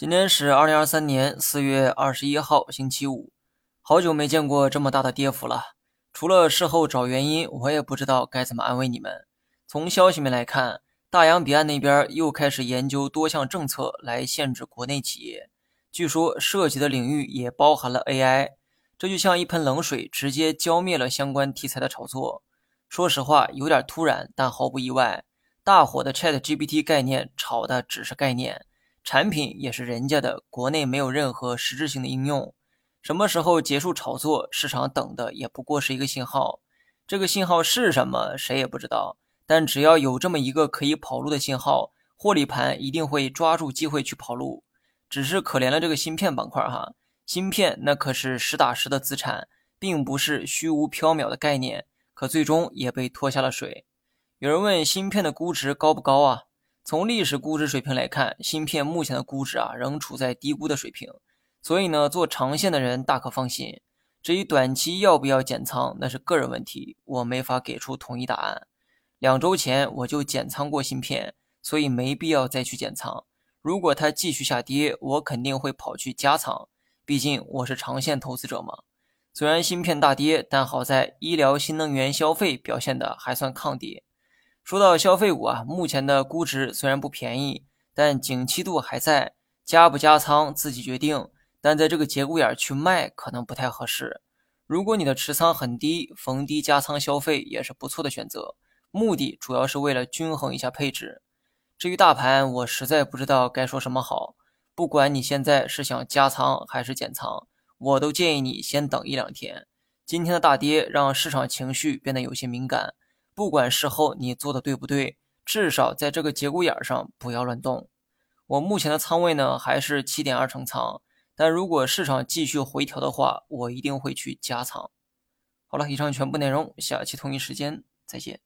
今天是二零二三年四月二十一号，星期五。好久没见过这么大的跌幅了。除了事后找原因，我也不知道该怎么安慰你们。从消息面来看，大洋彼岸那边又开始研究多项政策来限制国内企业，据说涉及的领域也包含了 AI。这就像一盆冷水，直接浇灭了相关题材的炒作。说实话，有点突然，但毫不意外。大火的 ChatGPT 概念炒的只是概念。产品也是人家的，国内没有任何实质性的应用。什么时候结束炒作，市场等的也不过是一个信号。这个信号是什么，谁也不知道。但只要有这么一个可以跑路的信号，获利盘一定会抓住机会去跑路。只是可怜了这个芯片板块哈，芯片那可是实打实的资产，并不是虚无缥缈的概念。可最终也被拖下了水。有人问芯片的估值高不高啊？从历史估值水平来看，芯片目前的估值啊仍处在低估的水平，所以呢，做长线的人大可放心。至于短期要不要减仓，那是个人问题，我没法给出统一答案。两周前我就减仓过芯片，所以没必要再去减仓。如果它继续下跌，我肯定会跑去加仓，毕竟我是长线投资者嘛。虽然芯片大跌，但好在医疗、新能源、消费表现的还算抗跌。说到消费股啊，目前的估值虽然不便宜，但景气度还在，加不加仓自己决定。但在这个节骨眼去卖可能不太合适。如果你的持仓很低，逢低加仓消费也是不错的选择。目的主要是为了均衡一下配置。至于大盘，我实在不知道该说什么好。不管你现在是想加仓还是减仓，我都建议你先等一两天。今天的大跌让市场情绪变得有些敏感。不管事后你做的对不对，至少在这个节骨眼上不要乱动。我目前的仓位呢还是七点二成仓，但如果市场继续回调的话，我一定会去加仓。好了，以上全部内容，下期同一时间再见。